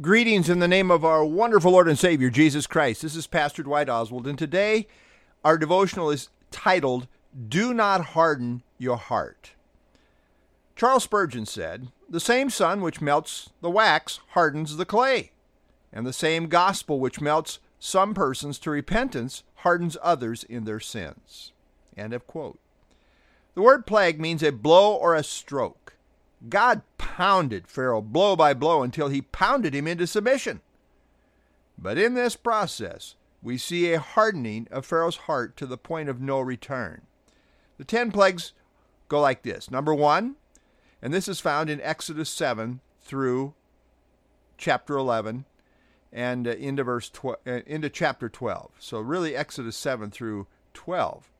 Greetings in the name of our wonderful Lord and Savior, Jesus Christ. This is Pastor Dwight Oswald, and today our devotional is titled, Do Not Harden Your Heart. Charles Spurgeon said, The same sun which melts the wax hardens the clay, and the same gospel which melts some persons to repentance hardens others in their sins. End of quote. The word plague means a blow or a stroke. God pounded Pharaoh blow by blow until he pounded him into submission. But in this process, we see a hardening of Pharaoh's heart to the point of no return. The ten plagues go like this. Number one, and this is found in Exodus 7 through chapter 11 and uh, into verse tw- uh, into chapter 12. So really Exodus 7 through 12.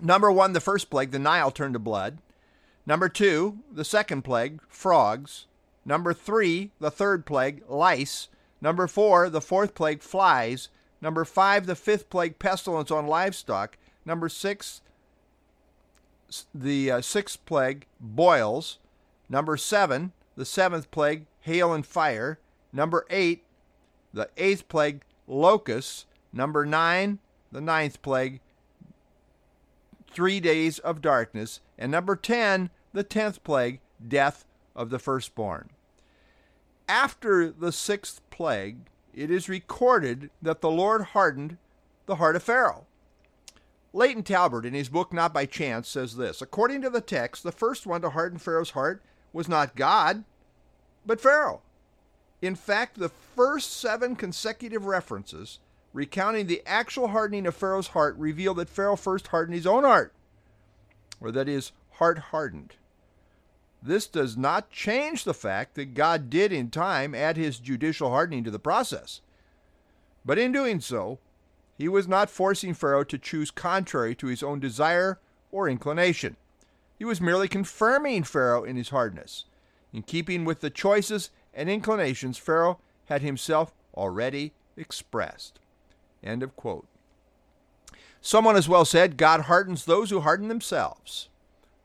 Number 1, the first plague, the Nile turned to blood. Number two, the second plague, frogs. Number three, the third plague, lice. Number four, the fourth plague, flies. Number five, the fifth plague, pestilence on livestock. Number six, the uh, sixth plague, boils. Number seven, the seventh plague, hail and fire. Number eight, the eighth plague, locusts. Number nine, the ninth plague, three days of darkness. And number 10, the tenth plague, death of the firstborn. After the sixth plague, it is recorded that the Lord hardened the heart of Pharaoh. Layton Talbert, in his book Not by Chance, says this According to the text, the first one to harden Pharaoh's heart was not God, but Pharaoh. In fact, the first seven consecutive references recounting the actual hardening of Pharaoh's heart reveal that Pharaoh first hardened his own heart, or that his heart hardened. This does not change the fact that God did in time add his judicial hardening to the process. But in doing so, he was not forcing Pharaoh to choose contrary to his own desire or inclination. He was merely confirming Pharaoh in his hardness, in keeping with the choices and inclinations Pharaoh had himself already expressed. End of quote. Someone has well said, God hardens those who harden themselves.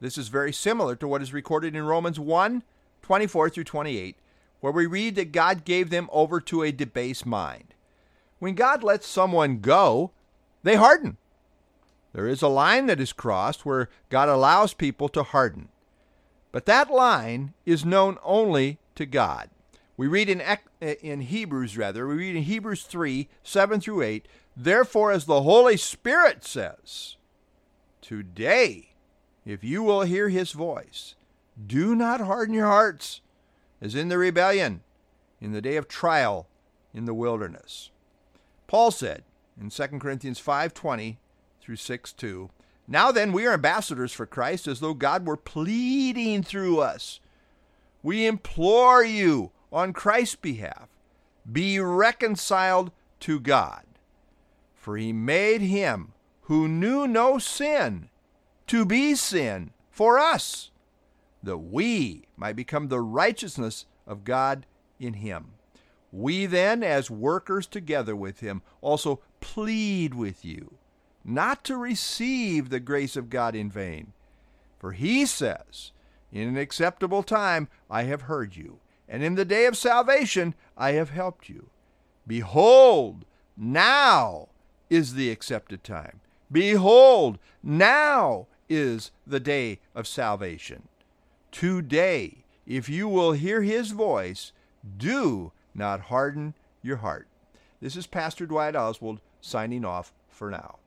This is very similar to what is recorded in Romans 1 24 through 28, where we read that God gave them over to a debased mind. When God lets someone go, they harden. There is a line that is crossed where God allows people to harden. But that line is known only to God. We read in, in Hebrews, rather, we read in Hebrews 3 7 through 8, Therefore, as the Holy Spirit says, Today, if you will hear his voice, do not harden your hearts, as in the rebellion, in the day of trial in the wilderness. Paul said in 2 Corinthians 5:20 through 6:2, Now then we are ambassadors for Christ as though God were pleading through us. We implore you on Christ's behalf, be reconciled to God. For he made him who knew no sin to be sin for us, that we might become the righteousness of God in him. We then, as workers together with him, also plead with you not to receive the grace of God in vain. For he says, In an acceptable time I have heard you, and in the day of salvation I have helped you. Behold, now is the accepted time. Behold, now is the day of salvation. Today, if you will hear his voice, do not harden your heart. This is Pastor Dwight Oswald signing off for now.